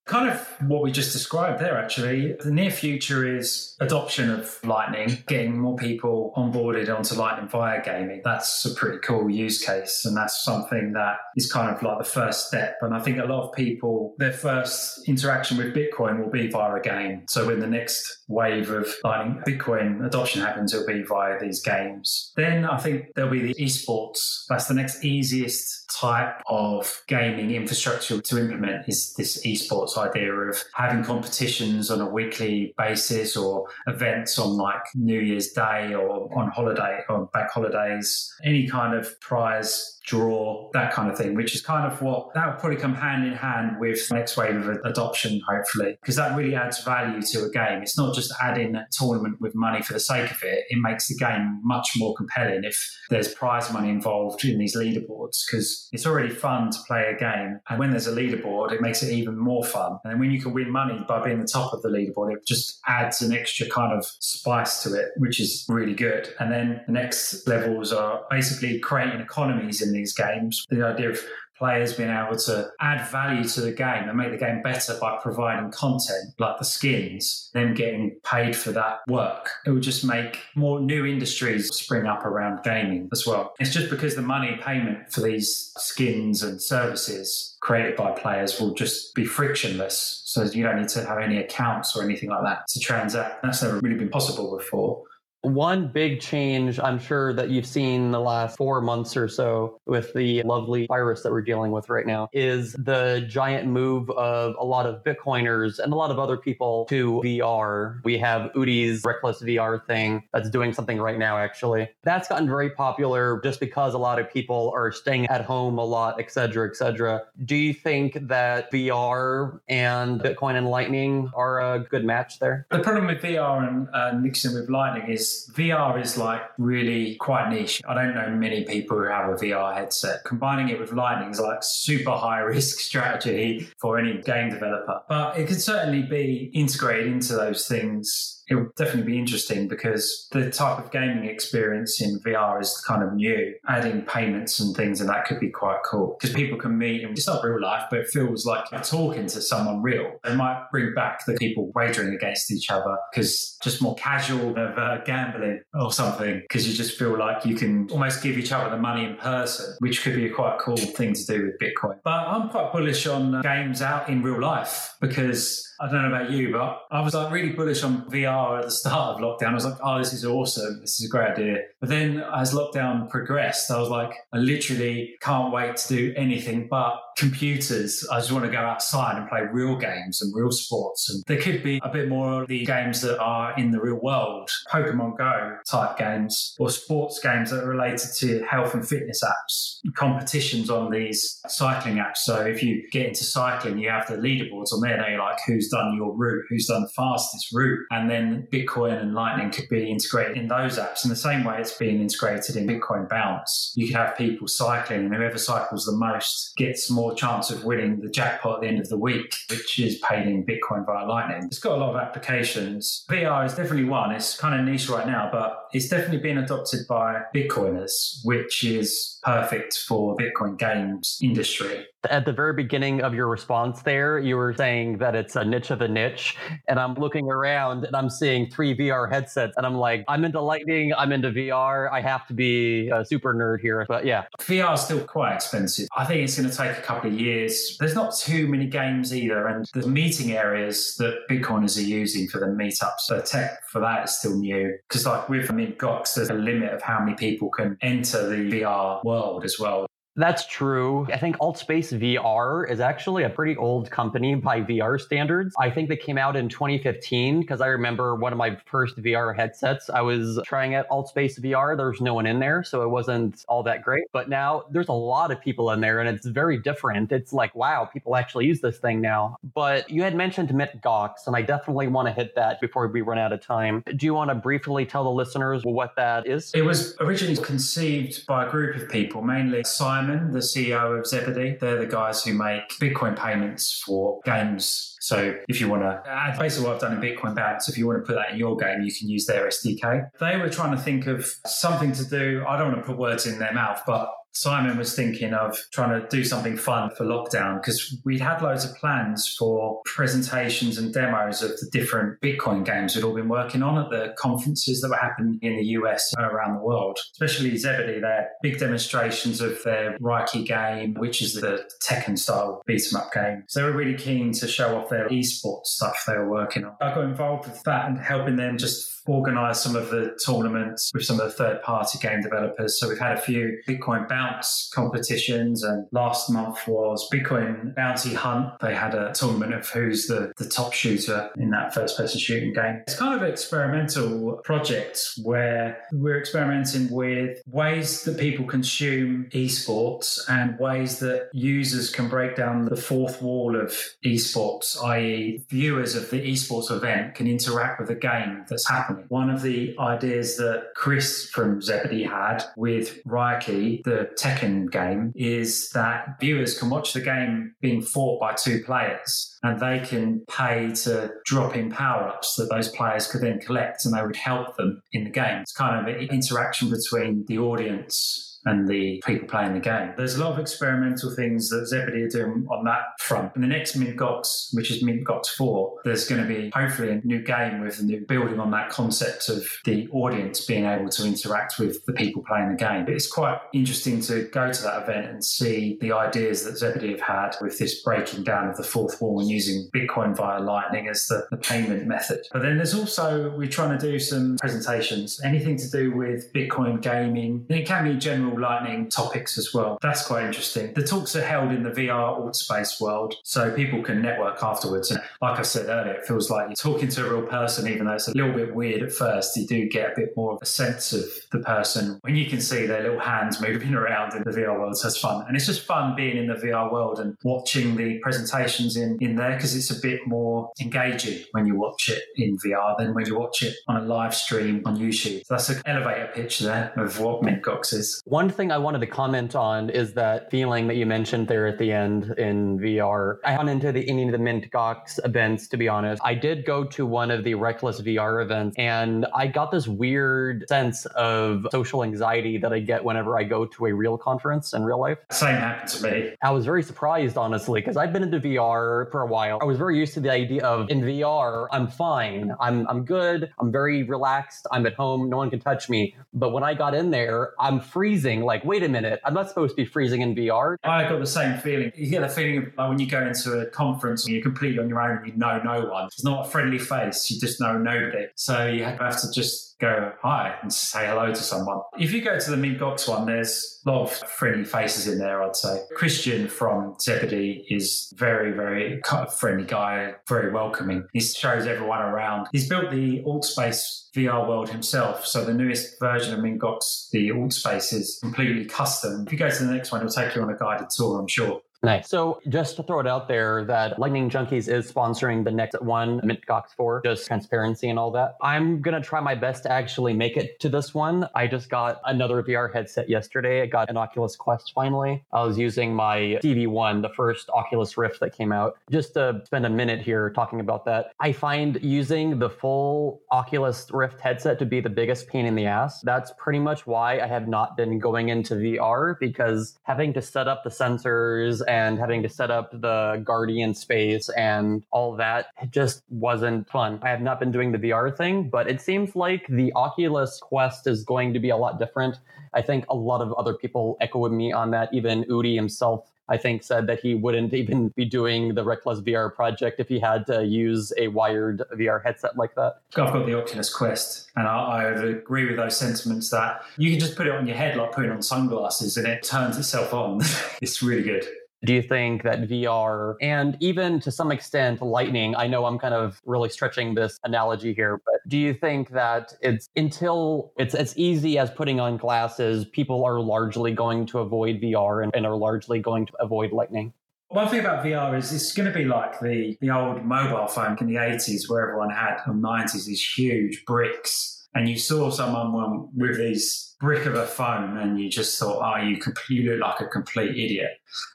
Kind of what we just described there, actually. The near future is adoption of Lightning, getting more people onboarded onto Lightning via gaming. That's a pretty cool use case. And that's something that is kind of like the first step. And I think a lot of people, their first interaction with Bitcoin will be via a game. So when the next wave of Lightning Bitcoin adoption happens, it'll be via these games. Then I think there'll be the esports. That's the next easiest type of gaming infrastructure to implement is this esports idea of having competitions on a weekly basis or events on like New Year's Day or on holiday or bank holidays, any kind of prize draw, that kind of thing, which is kind of what that will probably come hand in hand with next wave of adoption, hopefully, because that really adds value to a game. It's not just adding a tournament with money for the sake of it, it makes the game much more compelling if there's prize money involved in these leaderboards, because it's already fun to play a game. And when there's a leaderboard, it makes it even more fun fun. And then when you can win money by being the top of the leaderboard, it just adds an extra kind of spice to it, which is really good. And then the next levels are basically creating economies in these games. The idea of players being able to add value to the game and make the game better by providing content like the skins, them getting paid for that work. It would just make more new industries spring up around gaming as well. It's just because the money payment for these skins and services created by players will just be frictionless. So you don't need to have any accounts or anything like that to transact. That's never really been possible before. One big change I'm sure that you've seen the last four months or so with the lovely virus that we're dealing with right now is the giant move of a lot of Bitcoiners and a lot of other people to VR. We have Udi's Reckless VR thing that's doing something right now, actually. That's gotten very popular just because a lot of people are staying at home a lot, et cetera, et cetera. Do you think that VR and Bitcoin and Lightning are a good match there? The problem with VR and uh, mixing with Lightning is VR is like really quite niche. I don't know many people who have a VR headset. Combining it with Lightning is like super high risk strategy for any game developer. But it could certainly be integrated into those things it would definitely be interesting because the type of gaming experience in VR is kind of new. Adding payments and things, and that could be quite cool because people can meet, and it's not real life, but it feels like you're talking to someone real. It might bring back the people wagering against each other because just more casual of uh, gambling or something because you just feel like you can almost give each other the money in person, which could be a quite cool thing to do with Bitcoin. But I'm quite bullish on uh, games out in real life because I don't know about you, but I was like really bullish on VR at the start of lockdown. I was like, oh, this is awesome. This is a great idea. But then as lockdown progressed, I was like, I literally can't wait to do anything but computers. I just want to go outside and play real games and real sports. And there could be a bit more of the games that are in the real world, Pokemon Go type games or sports games that are related to health and fitness apps, competitions on these cycling apps. So if you get into cycling, you have the leaderboards on there. You're like, who's done your route, who's done the fastest route. And then Bitcoin and Lightning could be integrated in those apps in the same way it's being integrated in Bitcoin Bounce. You could have people cycling, and whoever cycles the most gets more chance of winning the jackpot at the end of the week, which is paid in Bitcoin via Lightning. It's got a lot of applications. VR is definitely one. It's kind of niche right now, but it's definitely been adopted by Bitcoiners, which is perfect for Bitcoin games industry. At the very beginning of your response there, you were saying that it's a niche of a niche. And I'm looking around and I'm seeing three VR headsets. And I'm like, I'm into Lightning, I'm into VR. I have to be a super nerd here. But yeah. VR is still quite expensive. I think it's going to take a couple of years. There's not too many games either. And the meeting areas that Bitcoiners are using for the meetups, the tech for that is still new. Because, like with Mint Gox, there's a limit of how many people can enter the VR world as well. That's true. I think AltSpace VR is actually a pretty old company by VR standards. I think they came out in 2015 because I remember one of my first VR headsets. I was trying at AltSpace VR. There was no one in there, so it wasn't all that great. But now there's a lot of people in there and it's very different. It's like, wow, people actually use this thing now. But you had mentioned Mint Gox, and I definitely want to hit that before we run out of time. Do you want to briefly tell the listeners what that is? It was originally conceived by a group of people, mainly Simon The CEO of Zebedee. They're the guys who make Bitcoin payments for games. So if you want to, uh, basically what I've done in Bitcoin Bounce, if you want to put that in your game, you can use their SDK. They were trying to think of something to do. I don't want to put words in their mouth, but Simon was thinking of trying to do something fun for lockdown because we'd had loads of plans for presentations and demos of the different Bitcoin games we'd all been working on at the conferences that were happening in the US and around the world. Especially Zebedee, their big demonstrations of their Reiki game, which is the Tekken style beat 'em up game. So they were really keen to show off their esports stuff they were working on. I got involved with that and helping them just organise some of the tournaments with some of the third party game developers. So we've had a few Bitcoin bounce competitions, and last month was Bitcoin Bounty Hunt. They had a tournament of who's the, the top shooter in that first person shooting game. It's kind of an experimental project where we're experimenting with ways that people consume esports and ways that users can break down the fourth wall of esports, i.e., viewers of the esports event can interact with the game that's happening happening. One of the ideas that Chris from Zebedee had with Reiki, the Tekken game is that viewers can watch the game being fought by two players and they can pay to drop in power ups that those players could then collect and they would help them in the game. It's kind of an interaction between the audience and the people playing the game. There's a lot of experimental things that Zebedee are doing on that front. In the next Mint Gox, which is Mint Gox 4, there's going to be hopefully a new game with a new building on that concept of the audience being able to interact with the people playing the game. But it's quite interesting to go to that event and see the ideas that Zebedee have had with this breaking down of the fourth wall and using Bitcoin via Lightning as the, the payment method. But then there's also, we're trying to do some presentations, anything to do with Bitcoin gaming. And it can be general Lightning topics as well. That's quite interesting. The talks are held in the VR alt space world, so people can network afterwards. And like I said earlier, it feels like you're talking to a real person, even though it's a little bit weird at first. You do get a bit more of a sense of the person when you can see their little hands moving around in the VR world. So it's fun. And it's just fun being in the VR world and watching the presentations in, in there because it's a bit more engaging when you watch it in VR than when you watch it on a live stream on YouTube. So that's an elevator pitch there of what Gox is. One thing I wanted to comment on is that feeling that you mentioned there at the end in VR. I went into the any of the Mint Gox events, to be honest. I did go to one of the Reckless VR events, and I got this weird sense of social anxiety that I get whenever I go to a real conference in real life. Same happened to me. I was very surprised, honestly, because I've been into VR for a while. I was very used to the idea of in VR, I'm fine, I'm I'm good, I'm very relaxed, I'm at home, no one can touch me. But when I got in there, I'm freezing like, wait a minute, I'm not supposed to be freezing in VR. I got the same feeling. You get the feeling of like when you go into a conference and you're completely on your own and you know no one. It's not a friendly face, you just know nobody. So you have to just go hi and say hello to someone. If you go to the Mint Gox one, there's a lot of friendly faces in there, I'd say. Christian from Zebedee is very, very kind of friendly guy, very welcoming. He shows everyone around. He's built the alt space VR world himself. So the newest version of Mint Gox, the alt space, is completely custom. If you go to the next one, it'll take you on a guided tour, I'm sure. Nice. So just to throw it out there that Lightning Junkies is sponsoring the next one, Mint Gox 4, just transparency and all that. I'm going to try my best to actually make it to this one. I just got another VR headset yesterday. I got an Oculus Quest finally. I was using my CV1, the first Oculus Rift that came out. Just to spend a minute here talking about that, I find using the full Oculus Rift headset to be the biggest pain in the ass. That's pretty much why I have not been going into VR because having to set up the sensors and having to set up the Guardian space and all that it just wasn't fun. I have not been doing the VR thing, but it seems like the Oculus Quest is going to be a lot different. I think a lot of other people echo me on that. Even Udi himself I think, said that he wouldn't even be doing the Reckless VR project if he had to use a wired VR headset like that. I've got the Oculus Quest, and I, I agree with those sentiments that you can just put it on your head like putting on sunglasses and it turns itself on. it's really good. Do you think that VR and even to some extent Lightning, I know I'm kind of really stretching this analogy here, but do you think that it's until it's as easy as putting on glasses, people are largely going to avoid VR and, and are largely going to avoid Lightning? One thing about VR is it's going to be like the, the old mobile phone in the 80s where everyone had, or 90s, these huge bricks. And you saw someone with these brick of a phone and you just thought, oh, you, you look like a complete idiot.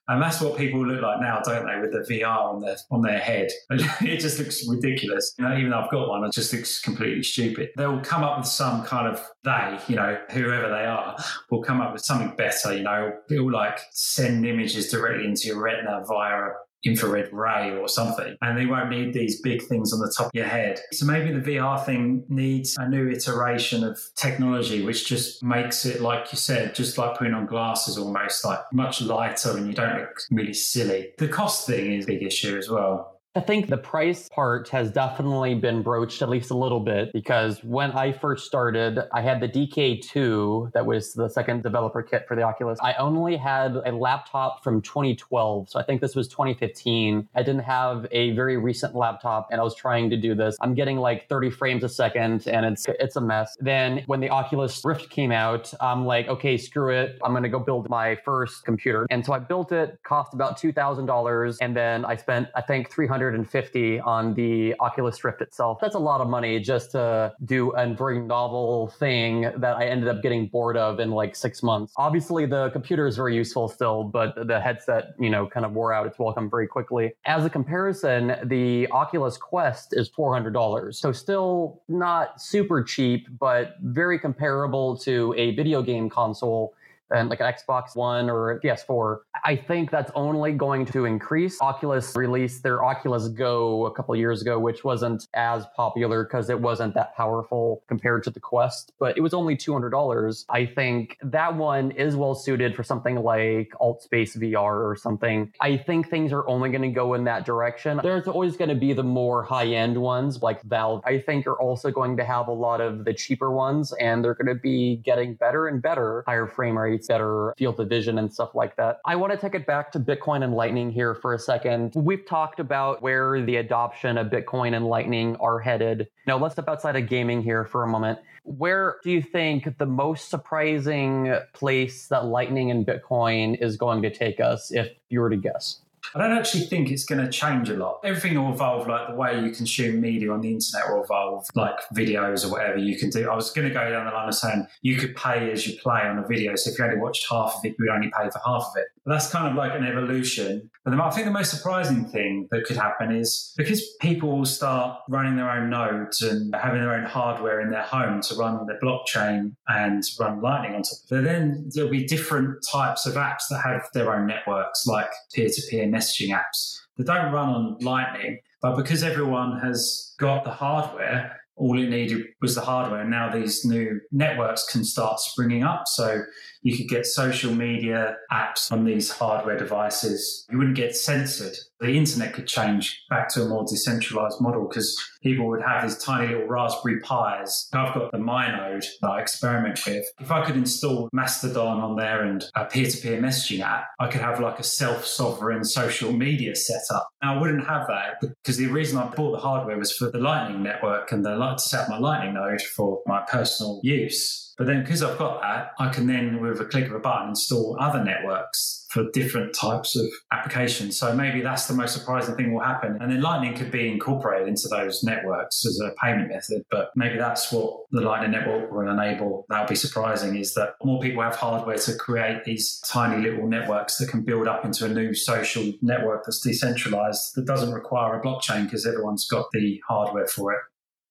And that's what people look like now, don't they, with the VR on their on their head. it just looks ridiculous. You know, even though I've got one, it just looks completely stupid. They'll come up with some kind of they, you know, whoever they are, will come up with something better. You know, it'll like send images directly into your retina via infrared ray or something, and they won't need these big things on the top of your head. So maybe the VR thing needs a new iteration of technology, which just makes it, like you said, just like putting on glasses almost, like much lighter and you don't look really silly. The cost thing is a big issue as well. I think the price part has definitely been broached at least a little bit because when I first started, I had the DK2 that was the second developer kit for the Oculus. I only had a laptop from 2012. So I think this was 2015. I didn't have a very recent laptop and I was trying to do this. I'm getting like 30 frames a second and it's it's a mess. Then when the Oculus Rift came out, I'm like, okay, screw it. I'm going to go build my first computer. And so I built it, cost about $2,000 and then I spent I think 300 250 on the Oculus Rift itself. That's a lot of money just to do a very novel thing that I ended up getting bored of in like six months. Obviously, the computer is very useful still, but the headset, you know, kind of wore out its welcome very quickly. As a comparison, the Oculus Quest is $400. So still not super cheap, but very comparable to a video game console and like an Xbox One or PS4. I think that's only going to increase. Oculus released their Oculus Go a couple years ago, which wasn't as popular because it wasn't that powerful compared to the Quest, but it was only $200. I think that one is well suited for something like Alt Space VR or something. I think things are only going to go in that direction. There's always going to be the more high end ones like Valve. I think are also going to have a lot of the cheaper ones and they're going to be getting better and better, higher frame better field of vision and stuff like that. I want to take it back to Bitcoin and Lightning here for a second. We've talked about where the adoption of Bitcoin and Lightning are headed. Now, let's step outside of gaming here for a moment. Where do you think the most surprising place that Lightning and Bitcoin is going to take us, if you were to guess? I don't actually think it's going to change a lot. Everything will evolve, like the way you consume media on the internet will evolve, like videos or whatever you can do. I was going to go down the line of saying you could pay as you play on a video. So if you only watched half of it, you would only pay for half of it. That's kind of like an evolution. But I think the most surprising thing that could happen is because people will start running their own nodes and having their own hardware in their home to run their blockchain and run Lightning on top of it, then there'll be different types of apps that have their own networks, like peer to peer messaging apps that don't run on Lightning. But because everyone has got the hardware, all it needed was the hardware. And now these new networks can start springing up. So you could get social media apps on these hardware devices. You wouldn't get censored. The internet could change back to a more decentralized model because people would have these tiny little Raspberry Pis. I've got the MyNode that I experiment with. If I could install Mastodon on there and a peer-to-peer messaging app, I could have like a self-sovereign social media setup. Now I wouldn't have that because the reason I bought the hardware was for the Lightning network and the to set up my Lightning node for my personal use. But then because I've got that, I can then, with a click of a button, install other networks for different types of applications. So maybe that's the most surprising thing will happen. And then Lightning could be incorporated into those networks as a payment method. But maybe that's what the Lightning network will enable. That'll be surprising is that more people have hardware to create these tiny little networks that can build up into a new social network that's decentralized that doesn't require a blockchain because everyone's got the hardware for it.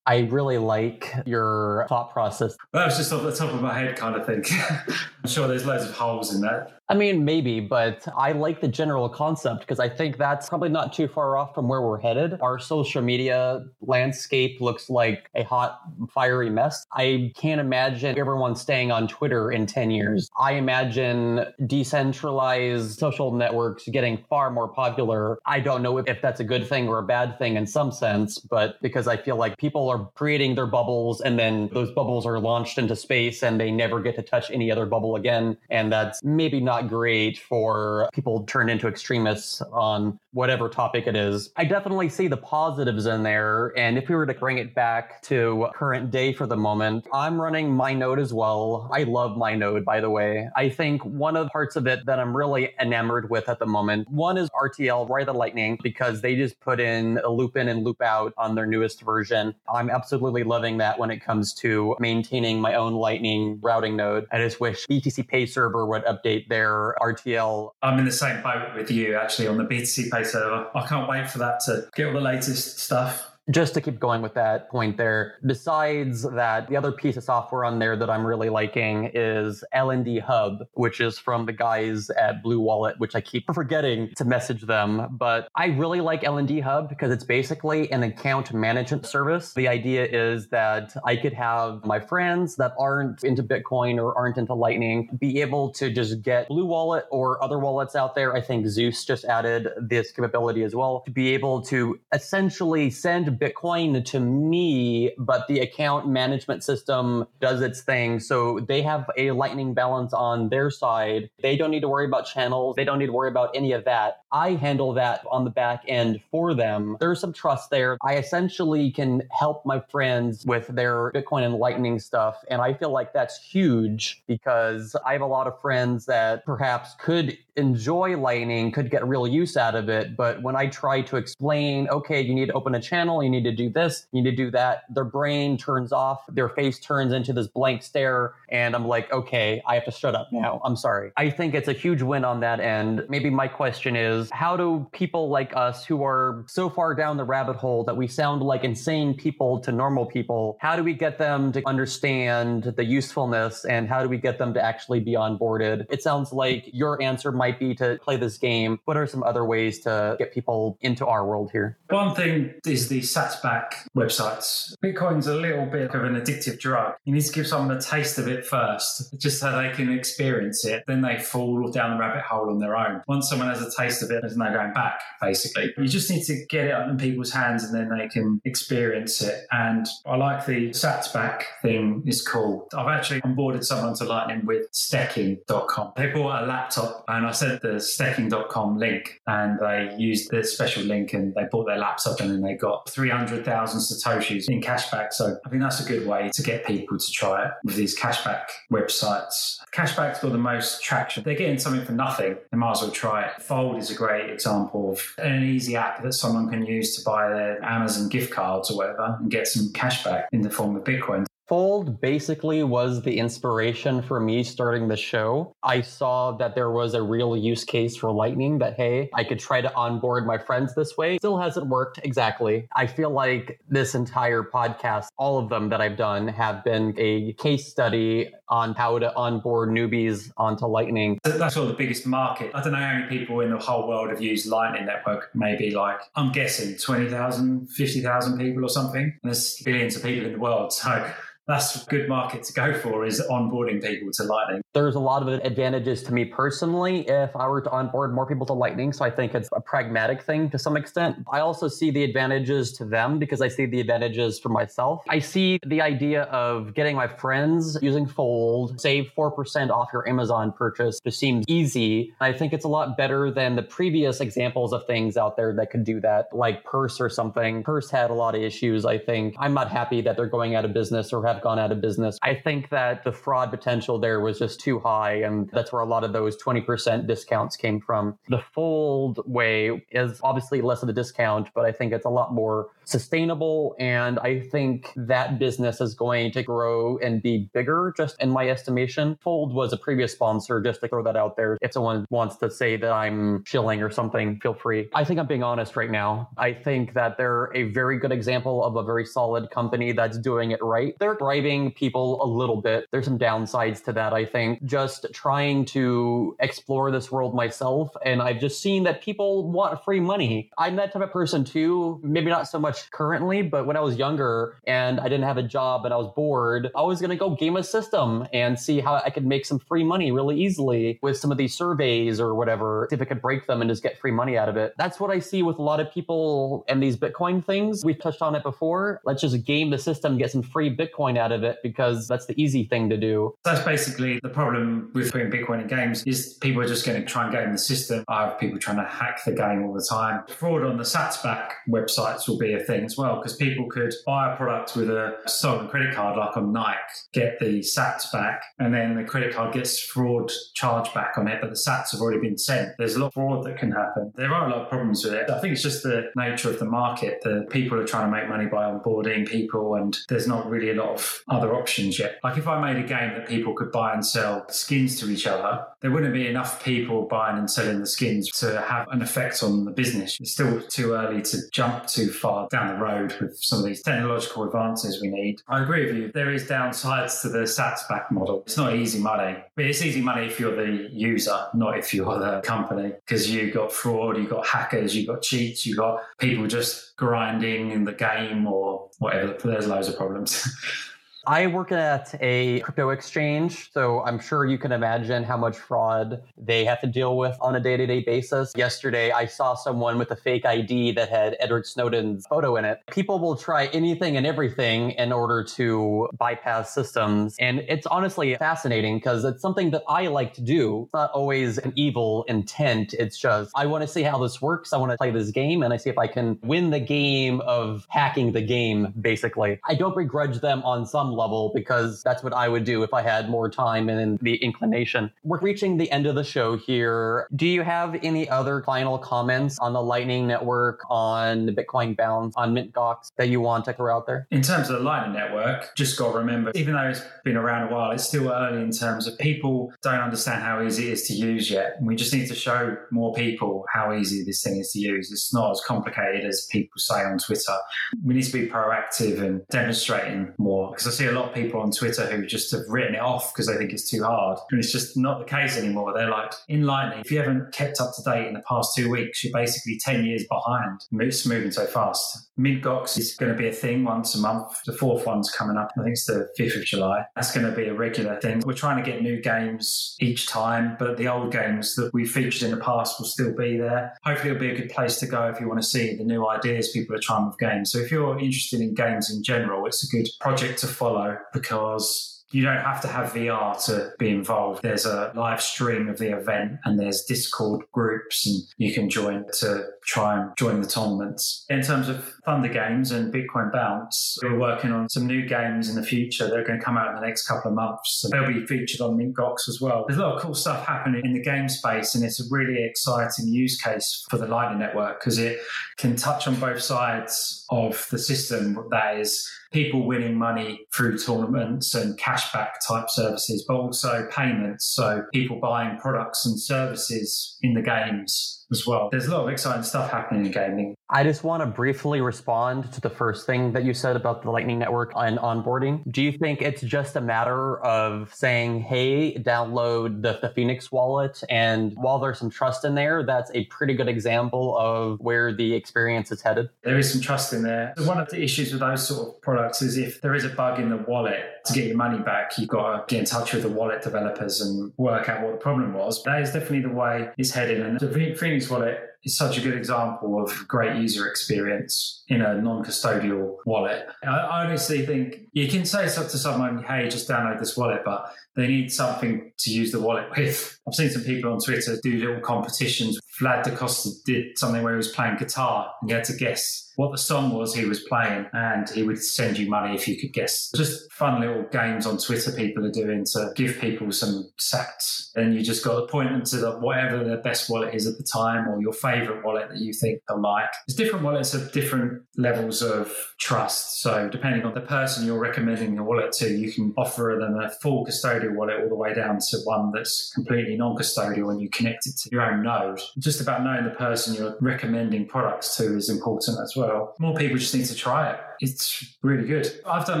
I really like your thought process. That was just off the top of my head kind of thing. I'm sure there's loads of holes in that. I mean, maybe, but I like the general concept because I think that's probably not too far off from where we're headed. Our social media landscape looks like a hot, fiery mess. I can't imagine everyone staying on Twitter in 10 years. I imagine decentralized social networks getting far more popular. I don't know if that's a good thing or a bad thing in some sense, but because I feel like people are creating their bubbles and then those bubbles are launched into space and they never get to touch any other bubble again. And that's maybe not not great for people turned into extremists on whatever topic it is. I definitely see the positives in there. And if we were to bring it back to current day for the moment, I'm running MyNode as well. I love MyNode, by the way. I think one of the parts of it that I'm really enamored with at the moment, one is RTL, Ride the Lightning, because they just put in a loop in and loop out on their newest version. I'm absolutely loving that when it comes to maintaining my own Lightning routing node. I just wish BTC Pay server would update their RTL. I'm in the same boat with you actually on the BTC Pay server. I can't wait for that to get all the latest stuff just to keep going with that point there, besides that, the other piece of software on there that I'm really liking is LND Hub, which is from the guys at Blue Wallet, which I keep forgetting to message them. But I really like LND Hub because it's basically an account management service. The idea is that I could have my friends that aren't into Bitcoin or aren't into Lightning be able to just get Blue Wallet or other wallets out there. I think Zeus just added this capability as well to be able to essentially send Bitcoin to me, but the account management system does its thing. So they have a Lightning balance on their side. They don't need to worry about channels. They don't need to worry about any of that. I handle that on the back end for them. There's some trust there. I essentially can help my friends with their Bitcoin and Lightning stuff. And I feel like that's huge because I have a lot of friends that perhaps could enjoy Lightning, could get real use out of it. But when I try to explain, okay, you need to open a channel, you need to do this, you need to do that, their brain turns off, their face turns into this blank stare. And I'm like, okay, I have to shut up now. I'm sorry. I think it's a huge win on that end. Maybe my question is how do people like us who are so far down the rabbit hole that we sound like insane people to normal people, how do we get them to understand the usefulness and how do we get them to actually be onboarded? It sounds like your answer might be to play this game? What are some other ways to get people into our world here? One thing is the back websites. Bitcoin's a little bit of an addictive drug. You need to give someone a taste of it first, just so they can experience it. Then they fall down the rabbit hole on their own. Once someone has a taste of it, there's no going back, basically. You just need to get it in people's hands and then they can experience it. And I like the Sat back thing is cool. I've actually onboarded someone to Lightning with Stekking.com. They bought a laptop and I sent the stekking.com link and they used the special link and they bought their laptop and then they got 300,000 Satoshis in cashback. So I think that's a good way to get people to try it with these cashback websites. Cashback's got the most traction. They're getting something for nothing. They might as well try it. Fold is a great example of an easy app that someone can use to buy their Amazon gift cards or whatever and get some cashback in the form of Bitcoin. Fold basically was the inspiration for me starting the show. I saw that there was a real use case for Lightning that, hey, I could try to onboard my friends this way. Still hasn't worked exactly. I feel like this entire podcast, all of them that I've done, have been a case study on how to onboard newbies onto Lightning. That's all the biggest market. I don't know how many people in the whole world have used Lightning Network. Maybe like, I'm guessing 20,000, 50,000 people or something. And there's billions of people in the world. So that's a good market to go for is onboarding people to Lightning. There's a lot of advantages to me personally if I were to onboard more people to Lightning. So I think it's a pragmatic thing to some extent. I also see the advantages to them because I see the advantages for myself. I see the idea of getting my friends using Fold, save 4% off your Amazon purchase just seems easy. I think it's a lot better than the previous examples of things out there that could do that, like Purse or something. Purse had a lot of issues, I think. I'm not happy that they're going out of business or have gone out of business. I think that the fraud potential there was just too high. And that's where a lot of those 20% discounts came from. The fold way is obviously less of a discount, but I think it's a lot more sustainable. And I think that business is going to grow and be bigger, just in my estimation. Fold was a previous sponsor, just to throw that out there. If someone wants to say that I'm shilling or something, feel free. I think I'm being honest right now. I think that they're a very good example of a very solid company that's doing it right. They're bribing people a little bit. There's some downsides to that, I think. Just trying to explore this world myself. And I've just seen that people want free money. I'm that type of person too. Maybe not so much much currently, but when I was younger and I didn't have a job and I was bored, I was going to go game a system and see how I could make some free money really easily with some of these surveys or whatever, see if I could break them and just get free money out of it. That's what I see with a lot of people and these Bitcoin things. We've touched on it before. Let's just game the system, get some free Bitcoin out of it because that's the easy thing to do. That's basically the problem with putting Bitcoin in games is people are just going to try and game the system. I have people trying to hack the game all the time. Fraud on the Satsback websites will be a thing as well because people could buy a product with a stolen credit card, like on Nike, get the sats back, and then the credit card gets fraud charged back on it, but the sats have already been sent. There's a lot of fraud that can happen. There are a lot of problems with it. I think it's just the nature of the market. The people are trying to make money by onboarding people, and there's not really a lot of other options yet. Like if I made a game that people could buy and sell skins to each other, there wouldn't be enough people buying and selling the skins to have an effect on the business. It's still too early to jump too far down the road with some of these technological advances we need. I agree with you. There is downsides to the sats back model. It's not easy money, but it's easy money if you're the user, not if you're the company, because you've got fraud, you've got hackers, you've got cheats, you've got people just grinding in the game or whatever. There's loads of problems. I work at a crypto exchange, so I'm sure you can imagine how much fraud they have to deal with on a day to day basis. Yesterday, I saw someone with a fake ID that had Edward Snowden's photo in it. People will try anything and everything in order to bypass systems. And it's honestly fascinating because it's something that I like to do. It's not always an evil intent. It's just, I want to see how this works. I want to play this game and I see if I can win the game of hacking the game, basically. I don't begrudge them on some level because that's what I would do if I had more time and the inclination. We're reaching the end of the show here. Do you have any other final comments on the Lightning Network, on the Bitcoin Bounce, on Mint Gox that you want to throw out there? In terms of the Lightning Network, just got to remember, even though it's been around a while, it's still early in terms of people don't understand how easy it is to use yet. And we just need to show more people how easy this thing is to use. It's not as complicated as people say on Twitter. We need to be proactive and demonstrating more because I see a lot of people on Twitter who just have written it off because they think it's too hard. And it's just not the case anymore. They're like, in Lightning, if you haven't kept up to date in the past two weeks, you're basically 10 years behind. It's moving so fast. Mintgox is going to be a thing once a month. The fourth one's coming up. I think it's the 5th of July. That's going to be a regular thing. We're trying to get new games each time, but the old games that we featured in the past will still be there. Hopefully, it'll be a good place to go if you want to see the new ideas people are trying with games. So if you're interested in games in general, it's a good project to follow because you don't have to have VR to be involved. There's a live stream of the event and there's Discord groups and you can join to try and join the tournaments. In terms of THNDR Games and Bitcoin Bounce, we're working on some new games in the future that are going to come out in the next couple of months. They'll be featured on Mintgox as well. There's a lot of cool stuff happening in the game space and it's a really exciting use case for the Lightning Network because it can touch on both sides of the system. That is people winning money through tournaments and cashback type services, but also payments. So people buying products and services in the games as well. There's a lot of exciting stuff happening in gaming. I just want to briefly respond to the first thing that you said about the Lightning Network and onboarding. Do you think it's just a matter of saying, hey, download the, the Phoenix wallet? And while there's some trust in there, that's a pretty good example of where the experience is headed? There is some trust in there. One of the issues with those sort of products is if there is a bug in the wallet, to get your money back, you've got to get in touch with the wallet developers and work out what the problem was. That is definitely the way it's headed. And the Phoenix wallet is such a good example of great user experience in a non-custodial wallet. I honestly think you can say stuff to someone, "Hey, just download this wallet," but they need something to use the wallet with. I've seen some people on Twitter do little competitions. Vlad Costea did something where he was playing guitar and you had to guess what the song was he was playing, and he would send you money if you could guess. Just fun little games on Twitter people are doing to give people some sats. And you just got to point them to the, whatever their best wallet is at the time or your favorite wallet that you think they'll like. There's different wallets of different levels of trust. So depending on the person you're recommending your wallet to, you can offer them a full custodial wallet all the way down to one that's completely non-custodial and you connect it to your own node. Just about knowing the person you're recommending products to is important as well well. More people just need to try it. It's really good. I've done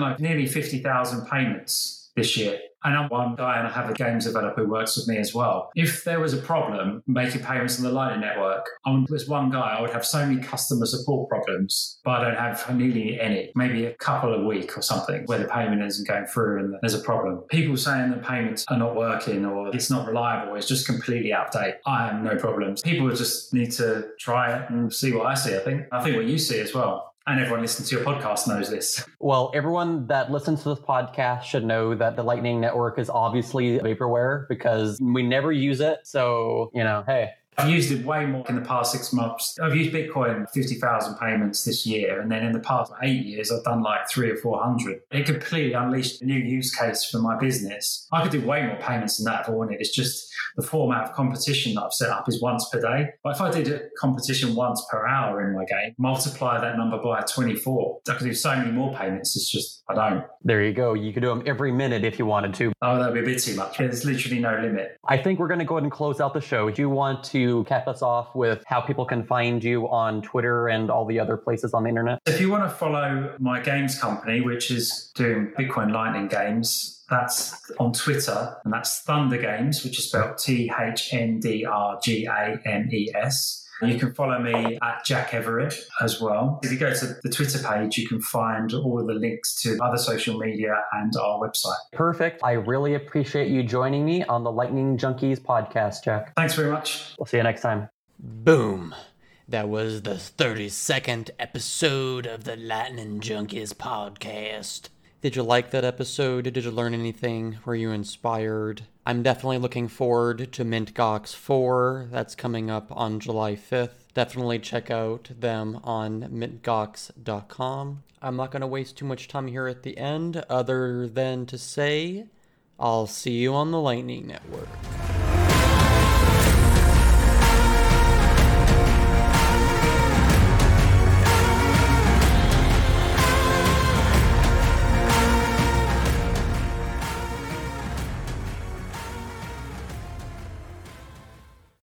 like nearly 50,000 payments this year and I'm one guy and I have a games developer who works with me as well. If there was a problem making payments on the Lightning Network, I'm just one guy, I would have so many customer support problems, but I don't have nearly any, maybe a couple a week or something where the payment isn't going through and there's a problem. People saying the payments are not working or it's not reliable, it's just completely out of date. I have no problems. People just need to try it and see what I see, I think. I think what you see as well and everyone listening to your podcast knows this. Well, everyone that listens to this podcast should know that the Lightning Network is obviously vaporware because we never use it. So, you know, hey, I've used it way more in the past six months. I've used Bitcoin 50,000 payments this year. And then in the past eight years, I've done like three or 400. It completely unleashed a new use case for my business. I could do way more payments than that if I wanted. It's just the format of competition that I've set up is once per day. But if I did a competition once per hour in my game, multiply that number by 24, I could do so many more payments. It's just, I don't. There you go. You could do them every minute if you wanted to. Oh, that'd be a bit too much. There's literally no limit. I think we're going to go ahead and close out the show. Do you want to cap us off with how people can find you on Twitter and all the other places on the internet? If you want to follow my games company, which is doing Bitcoin Lightning games, that's on Twitter, and that's THNDR Games, which is spelled T H N D R G A M E S. You can follow me at Jack Everett as well. If you go to the Twitter page, you can find all of the links to other social media and our website. Perfect. I really appreciate you joining me on the Lightning Junkies podcast, Jack. Thanks very much. We'll see you next time. Boom. That was the 32nd episode of the Lightning Junkies podcast. Did you like that episode? Did you learn anything? Were you inspired? I'm definitely looking forward to Mint Gox 4. That's coming up on July 5th. Definitely check out them on mintgox.com. I'm not going to waste too much time here at the end, other than to say, I'll see you on the Lightning Network.